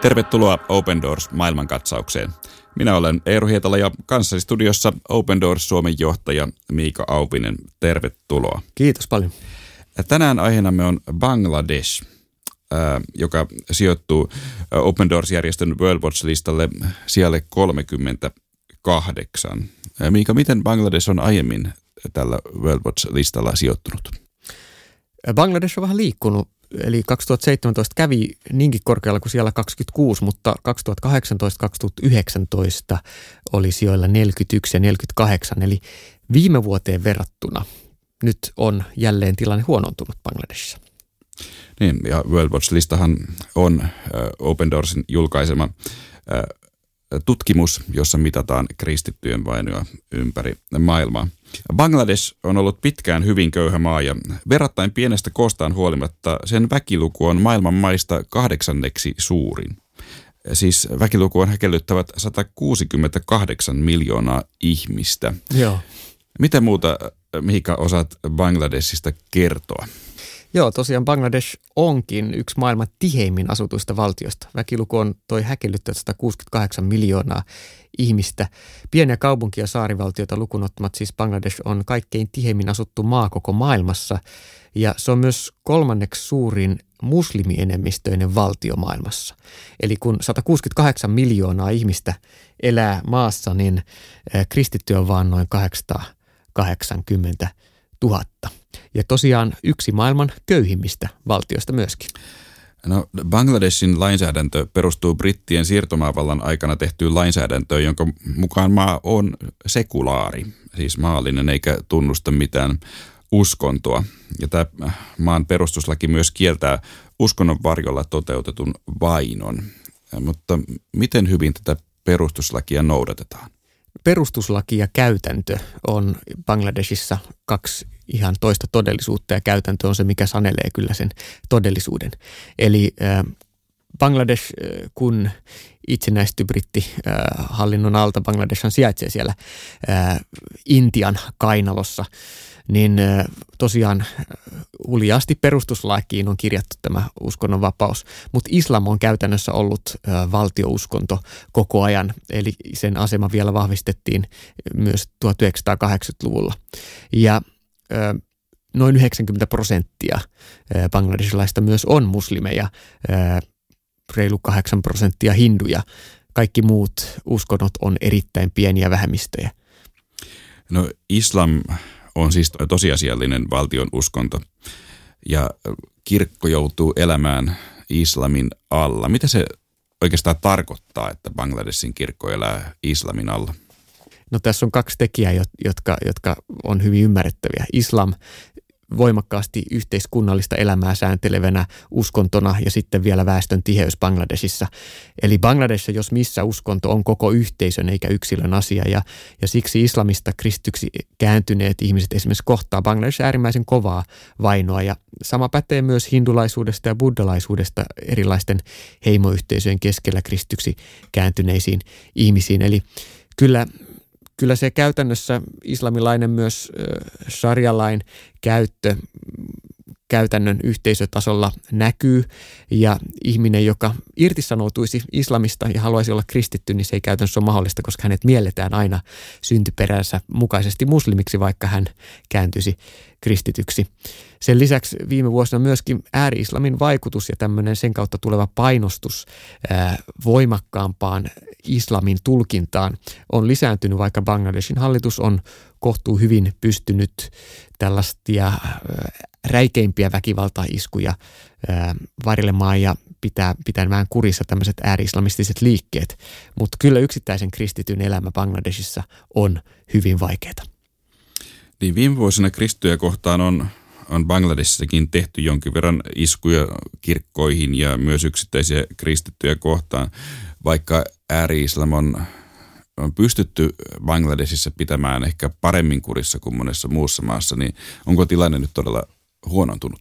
Tervetuloa Open Doors maailmankatsaukseen. Minä olen Eero Hietala ja kanssani studiossa Open Doors Suomen johtaja Miika Aupinen. Tervetuloa. Kiitos paljon. Tänään aiheenamme on Bangladesh, joka sijoittuu Open Doors-järjestön World Watch-listalle sijalle 38. Miika, miten Bangladesh on aiemmin tällä World Watch-listalla sijoittunut? Bangladesh on vähän liikkunut eli 2017 kävi niinkin korkealla kuin siellä 26, mutta 2018-2019 oli sijoilla 41 ja 48, eli viime vuoteen verrattuna nyt on jälleen tilanne huonontunut Bangladesissa. Niin, ja World Watch-listahan on Open Doorsin julkaisema tutkimus, jossa mitataan kristittyjen vainoja ympäri maailmaa. Bangladesh on ollut pitkään hyvin köyhä maa ja verrattain pienestä koostaan huolimatta sen väkiluku on maailman maista kahdeksanneksi suurin. Siis väkiluku on häkellyttävät 168 miljoonaa ihmistä. Joo. Mitä muuta, Miika, osaat Bangladesista kertoa? Joo, tosiaan Bangladesh onkin yksi maailman tiheimmin asutuista valtioista. Väkiluku on toi häkellyttä 168 miljoonaa ihmistä. Pieniä kaupunkia saarivaltioita lukunottamat siis Bangladesh on kaikkein tiheimmin asuttu maa koko maailmassa. Ja se on myös kolmanneksi suurin muslimienemmistöinen valtio maailmassa. Eli kun 168 miljoonaa ihmistä elää maassa, niin eh, kristitty on vaan noin 880 000. Ja tosiaan yksi maailman köyhimmistä valtioista myöskin. No, Bangladeshin lainsäädäntö perustuu brittien siirtomaavallan aikana tehtyyn lainsäädäntöön, jonka mukaan maa on sekulaari, siis maallinen eikä tunnusta mitään uskontoa. Ja tämä maan perustuslaki myös kieltää uskonnon varjolla toteutetun vainon. Mutta miten hyvin tätä perustuslakia noudatetaan? Perustuslaki ja käytäntö on Bangladesissa kaksi ihan toista todellisuutta ja käytäntö on se, mikä sanelee kyllä sen todellisuuden. Eli Bangladesh, kun itsenäistyi brittihallinnon alta, Bangladeshan sijaitsee siellä Intian kainalossa – niin tosiaan uljaasti perustuslakiin on kirjattu tämä uskonnonvapaus. Mutta islam on käytännössä ollut valtiouskonto koko ajan, eli sen asema vielä vahvistettiin myös 1980-luvulla. Ja noin 90 prosenttia bangladesilaista myös on muslimeja, reilu 8 prosenttia hinduja. Kaikki muut uskonnot on erittäin pieniä vähemmistöjä. No islam on siis tosiasiallinen valtion uskonto ja kirkko joutuu elämään islamin alla. Mitä se oikeastaan tarkoittaa, että Bangladesin kirkko elää islamin alla? No tässä on kaksi tekijää, jotka, jotka on hyvin ymmärrettäviä. Islam voimakkaasti yhteiskunnallista elämää sääntelevänä uskontona ja sitten vielä väestön tiheys Bangladesissa. Eli Bangladesissa, jos missä uskonto on koko yhteisön eikä yksilön asia ja, ja siksi islamista kristyksi kääntyneet ihmiset esimerkiksi kohtaa Bangladesissa äärimmäisen kovaa vainoa ja sama pätee myös hindulaisuudesta ja buddhalaisuudesta erilaisten heimoyhteisöjen keskellä kristyksi kääntyneisiin ihmisiin. Eli kyllä kyllä se käytännössä islamilainen myös sarjalain käyttö käytännön yhteisötasolla näkyy. Ja ihminen, joka irtisanoutuisi islamista ja haluaisi olla kristitty, niin se ei käytännössä ole mahdollista, koska hänet mielletään aina syntyperänsä mukaisesti muslimiksi, vaikka hän kääntyisi kristityksi. Sen lisäksi viime vuosina myöskin ääri-islamin vaikutus ja tämmöinen sen kautta tuleva painostus voimakkaampaan islamin tulkintaan on lisääntynyt, vaikka Bangladeshin hallitus on kohtuu hyvin pystynyt tällaisia räikeimpiä väkivaltaiskuja varjelemaan ja pitää, pitämään kurissa tämmöiset ääri-islamistiset liikkeet. Mutta kyllä yksittäisen kristityn elämä Bangladesissa on hyvin vaikeaa. Niin viime vuosina kristittyjä kohtaan on, on Bangladesissakin tehty jonkin verran iskuja kirkkoihin ja myös yksittäisiä kristittyjä kohtaan, vaikka ääri-islam on on pystytty Bangladesissa pitämään ehkä paremmin kurissa kuin monessa muussa maassa, niin onko tilanne nyt todella huonontunut?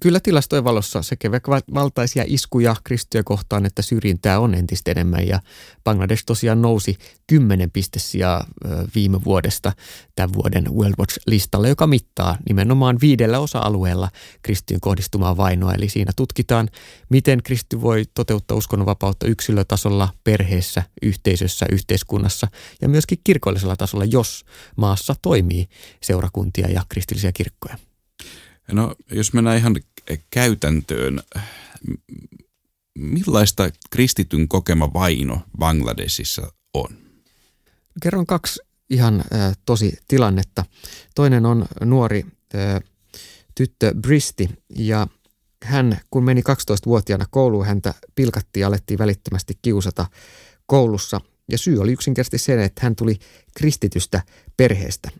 Kyllä tilastojen valossa sekä valtaisia iskuja kristiä kohtaan että syrjintää on entistä enemmän ja Bangladesh tosiaan nousi 10 pistesiä viime vuodesta tämän vuoden World Watch-listalle, joka mittaa nimenomaan viidellä osa-alueella kristiyn kohdistumaa vainoa. Eli siinä tutkitaan, miten kristy voi toteuttaa uskonnonvapautta yksilötasolla, perheessä, yhteisössä, yhteiskunnassa ja myöskin kirkollisella tasolla, jos maassa toimii seurakuntia ja kristillisiä kirkkoja. No jos mennään ihan käytäntöön, millaista kristityn kokema vaino Bangladesissa on? Kerron kaksi ihan tosi tilannetta. Toinen on nuori tyttö Bristi ja hän, kun meni 12-vuotiaana kouluun, häntä pilkattiin ja alettiin välittömästi kiusata koulussa. Ja syy oli yksinkertaisesti se, että hän tuli kristitystä perheestä.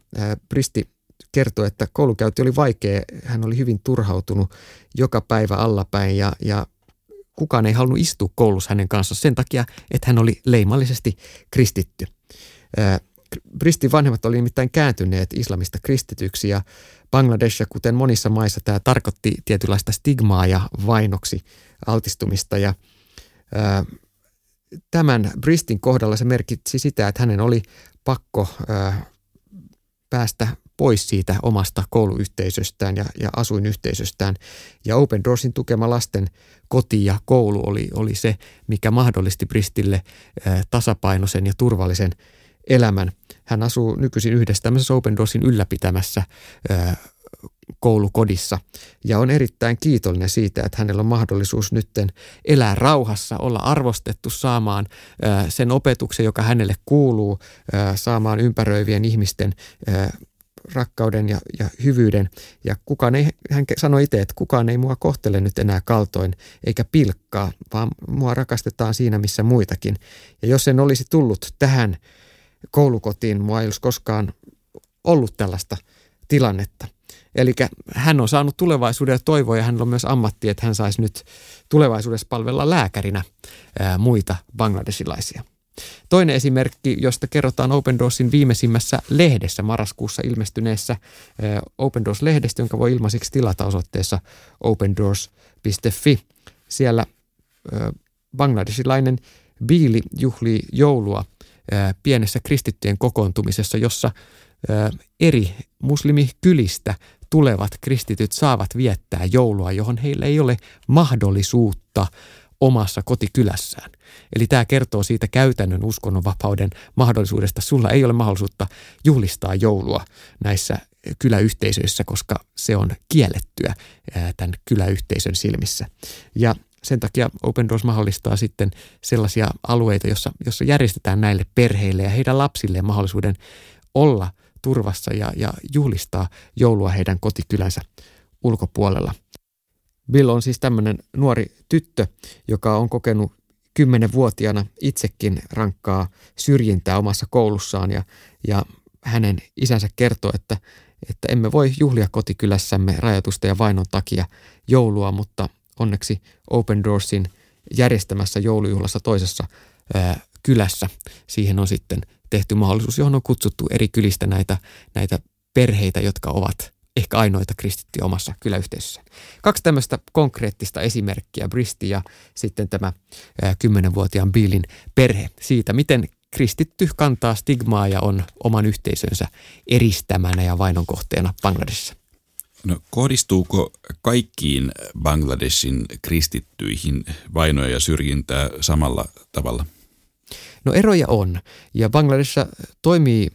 Bristi kertoi, että koulukäynti oli vaikea. Hän oli hyvin turhautunut joka päivä allapäin ja, ja kukaan ei halunnut istua koulussa hänen kanssa sen takia, että hän oli leimallisesti kristitty. Bristin vanhemmat olivat nimittäin kääntyneet islamista kristityksi ja Bangladesh, kuten monissa maissa, tämä tarkoitti tietynlaista stigmaa ja vainoksi altistumista. Ja, tämän Bristin kohdalla se merkitsi sitä, että hänen oli pakko ää, päästä pois siitä omasta kouluyhteisöstään ja, ja asuinyhteisöstään. Ja Open Doorsin tukema lasten koti ja koulu oli, oli se, mikä mahdollisti Bristille ää, tasapainoisen ja turvallisen elämän. Hän asuu nykyisin yhdessä tämmöisessä Open Doorsin ylläpitämässä ää, koulukodissa ja on erittäin kiitollinen siitä, että hänellä on mahdollisuus nytten elää rauhassa, olla arvostettu saamaan sen opetuksen, joka hänelle kuuluu, saamaan ympäröivien ihmisten rakkauden ja, ja hyvyyden. Ja kukaan ei, hän sanoi itse, että kukaan ei mua kohtele nyt enää kaltoin eikä pilkkaa, vaan mua rakastetaan siinä, missä muitakin. Ja jos en olisi tullut tähän koulukotiin, mua ei olisi koskaan ollut tällaista tilannetta. Eli hän on saanut tulevaisuuden toivoa ja hän on myös ammatti, että hän saisi nyt tulevaisuudessa palvella lääkärinä ää, muita bangladesilaisia. Toinen esimerkki, josta kerrotaan Open Doorsin viimeisimmässä lehdessä marraskuussa ilmestyneessä Open Doors-lehdestä, jonka voi ilmaiseksi tilata osoitteessa opendoors.fi. Siellä bangladesilainen Biili juhlii joulua pienessä kristittyjen kokoontumisessa, jossa eri muslimikylistä tulevat kristityt saavat viettää joulua, johon heillä ei ole mahdollisuutta omassa kotikylässään. Eli tämä kertoo siitä käytännön uskonnonvapauden mahdollisuudesta. Sulla ei ole mahdollisuutta juhlistaa joulua näissä kyläyhteisöissä, koska se on kiellettyä tämän kyläyhteisön silmissä. Ja sen takia Open Doors mahdollistaa sitten sellaisia alueita, jossa, jossa järjestetään näille perheille ja heidän lapsilleen mahdollisuuden olla turvassa ja, ja juhlistaa joulua heidän kotikylänsä ulkopuolella. Bill on siis tämmöinen nuori tyttö, joka on kokenut kymmenenvuotiaana itsekin rankkaa syrjintää omassa koulussaan ja, ja hänen isänsä kertoo, että, että emme voi juhlia kotikylässämme rajatusta ja vainon takia joulua, mutta onneksi Open Doorsin järjestämässä joulujuhlassa toisessa ää, kylässä siihen on sitten tehty mahdollisuus, johon on kutsuttu eri kylistä näitä, näitä perheitä, jotka ovat ehkä ainoita kristittyjä omassa kyläyhteisössä. Kaksi tämmöistä konkreettista esimerkkiä, Bristi ja sitten tämä kymmenenvuotiaan Billin perhe siitä, miten kristitty kantaa stigmaa ja on oman yhteisönsä eristämänä ja vainon kohteena Bangladesissa. No, kohdistuuko kaikkiin Bangladesin kristittyihin vainoja ja syrjintää samalla tavalla? No eroja on. Ja Bangladesissa toimii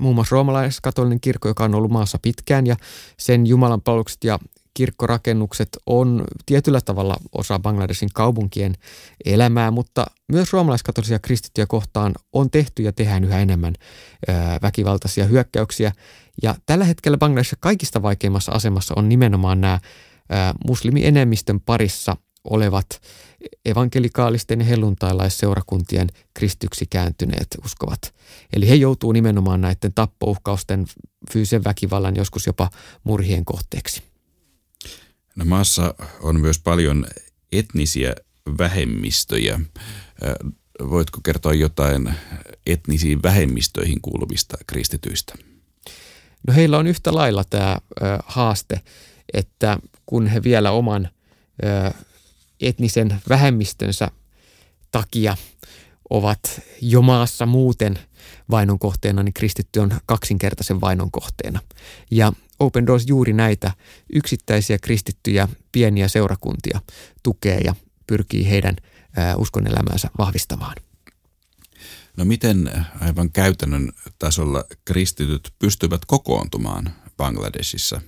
muun muassa roomalaiskatolinen kirkko, joka on ollut maassa pitkään ja sen jumalanpalvelukset ja kirkkorakennukset on tietyllä tavalla osa Bangladesin kaupunkien elämää, mutta myös roomalaiskatolisia kristittyjä kohtaan on tehty ja tehdään yhä enemmän väkivaltaisia hyökkäyksiä. Ja tällä hetkellä Bangladesissa kaikista vaikeimmassa asemassa on nimenomaan nämä muslimienemmistön parissa olevat evankelikaalisten helluntailaisseurakuntien kristyksi kääntyneet uskovat. Eli he joutuu nimenomaan näiden tappouhkausten, fyysisen väkivallan, joskus jopa murhien kohteeksi. No maassa on myös paljon etnisiä vähemmistöjä. Voitko kertoa jotain etnisiin vähemmistöihin kuuluvista kristityistä? No heillä on yhtä lailla tämä haaste että kun he vielä oman etnisen vähemmistönsä takia ovat jo maassa muuten vainon kohteena, niin kristitty on kaksinkertaisen vainon kohteena. Ja Open Doors juuri näitä yksittäisiä kristittyjä pieniä seurakuntia tukee ja pyrkii heidän uskon elämäänsä vahvistamaan. No miten aivan käytännön tasolla kristityt pystyvät kokoontumaan Bangladesissa?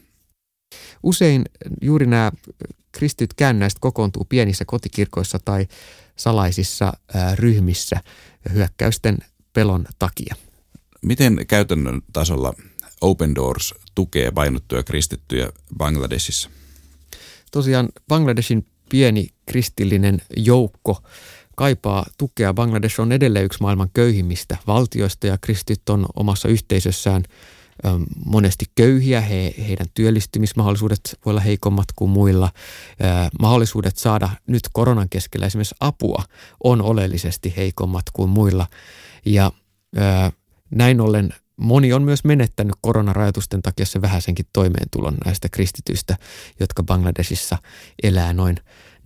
Usein juuri nämä kristityt käännäiset kokoontuu pienissä kotikirkoissa tai salaisissa ryhmissä hyökkäysten pelon takia. Miten käytännön tasolla Open Doors tukee vainottuja kristittyjä Bangladesissa? Tosiaan Bangladesin pieni kristillinen joukko kaipaa tukea. Bangladesh on edelleen yksi maailman köyhimmistä valtioista ja kristit on omassa yhteisössään monesti köyhiä, he, heidän työllistymismahdollisuudet voi olla heikommat kuin muilla. Mahdollisuudet saada nyt koronan keskellä esimerkiksi apua on oleellisesti heikommat kuin muilla. Ja näin ollen moni on myös menettänyt koronarajoitusten takia se vähäisenkin toimeentulon näistä kristityistä, jotka Bangladesissa elää noin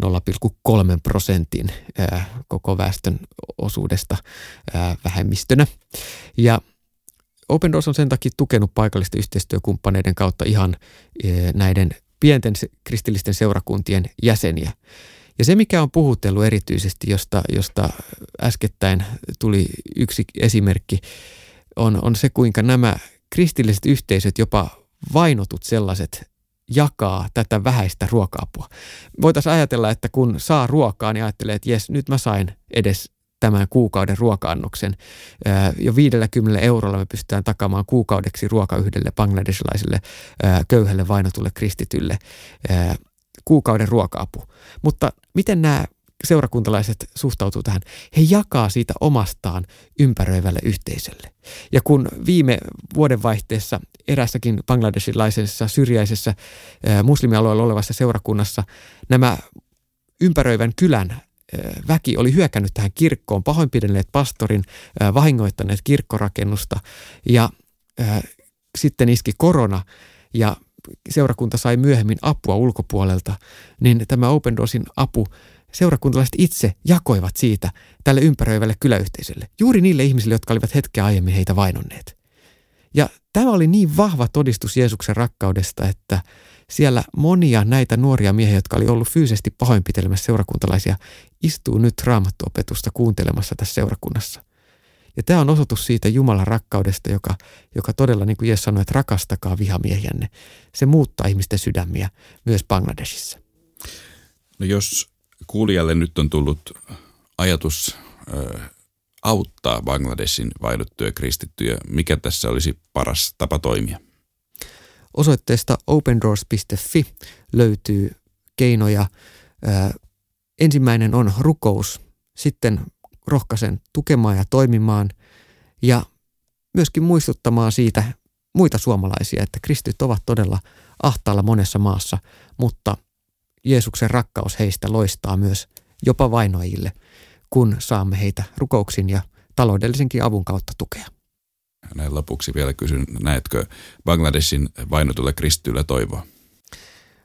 0,3 prosentin koko väestön osuudesta vähemmistönä. Ja Open Doors on sen takia tukenut paikallisten yhteistyökumppaneiden kautta ihan näiden pienten kristillisten seurakuntien jäseniä. Ja se, mikä on puhutellut erityisesti, josta, josta äskettäin tuli yksi esimerkki, on, on se, kuinka nämä kristilliset yhteisöt, jopa vainotut sellaiset, jakaa tätä vähäistä ruoka-apua. Voitaisiin ajatella, että kun saa ruokaa, niin ajattelee, että jes, nyt mä sain edes tämän kuukauden ruoka-annoksen. Jo 50 eurolla me pystytään takamaan kuukaudeksi ruoka yhdelle bangladesilaiselle köyhälle vainotulle kristitylle kuukauden ruoka-apu. Mutta miten nämä seurakuntalaiset suhtautuu tähän? He jakaa siitä omastaan ympäröivälle yhteisölle. Ja kun viime vuodenvaihteessa erässäkin bangladesilaisessa syrjäisessä muslimialueella olevassa seurakunnassa nämä ympäröivän kylän väki oli hyökännyt tähän kirkkoon, pahoinpidelleet pastorin, vahingoittaneet kirkkorakennusta ja sitten iski korona ja seurakunta sai myöhemmin apua ulkopuolelta, niin tämä Open Doorsin apu seurakuntalaiset itse jakoivat siitä tälle ympäröivälle kyläyhteisölle, juuri niille ihmisille, jotka olivat hetkeä aiemmin heitä vainonneet. Ja tämä oli niin vahva todistus Jeesuksen rakkaudesta, että siellä monia näitä nuoria miehiä, jotka oli ollut fyysisesti pahoinpitelemässä seurakuntalaisia, istuu nyt raamattuopetusta kuuntelemassa tässä seurakunnassa. Ja tämä on osoitus siitä Jumalan rakkaudesta, joka, joka todella, niin kuin Jeesus sanoi, että rakastakaa vihamiehiänne. Se muuttaa ihmisten sydämiä myös Bangladesissa. No jos kuulijalle nyt on tullut ajatus ö, auttaa Bangladesin vainottuja kristittyjä, mikä tässä olisi paras tapa toimia? Osoitteesta opendoors.fi löytyy keinoja. Ensimmäinen on rukous, sitten rohkaisen tukemaan ja toimimaan ja myöskin muistuttamaan siitä muita suomalaisia, että kristit ovat todella ahtaalla monessa maassa, mutta Jeesuksen rakkaus heistä loistaa myös jopa vainoajille, kun saamme heitä rukouksin ja taloudellisenkin avun kautta tukea. Näin lopuksi vielä kysyn, näetkö Bangladesin vainotulle kristityllä toivoa?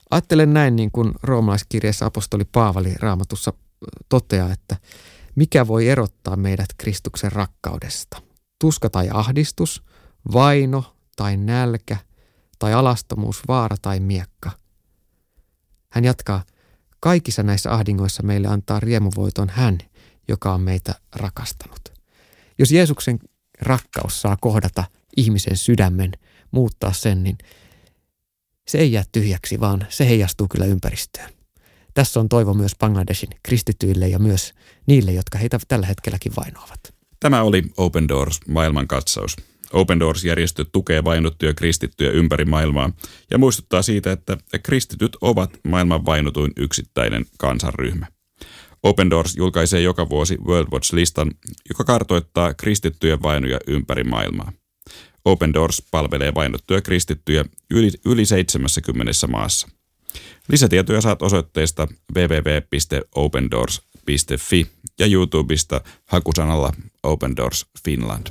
Ajattelen näin, niin kuin roomalaiskirjassa apostoli Paavali raamatussa toteaa, että mikä voi erottaa meidät Kristuksen rakkaudesta? Tuska tai ahdistus, vaino tai nälkä tai alastomuus, vaara tai miekka – hän jatkaa, kaikissa näissä ahdingoissa meille antaa riemuvoiton hän, joka on meitä rakastanut. Jos Jeesuksen rakkaus saa kohdata ihmisen sydämen, muuttaa sen, niin se ei jää tyhjäksi, vaan se heijastuu kyllä ympäristöön. Tässä on toivo myös Bangladesin kristityille ja myös niille, jotka heitä tällä hetkelläkin vainoavat. Tämä oli Open Doors maailmankatsaus. Open Doors-järjestö tukee vainottuja kristittyjä ympäri maailmaa ja muistuttaa siitä, että kristityt ovat maailman vainotuin yksittäinen kansanryhmä. Open Doors julkaisee joka vuosi World Watch-listan, joka kartoittaa kristittyjen vainoja ympäri maailmaa. Open Doors palvelee vainottuja kristittyjä yli, yli 70 maassa. Lisätietoja saat osoitteesta www.opendoors.fi ja YouTubesta hakusanalla Open Doors Finland.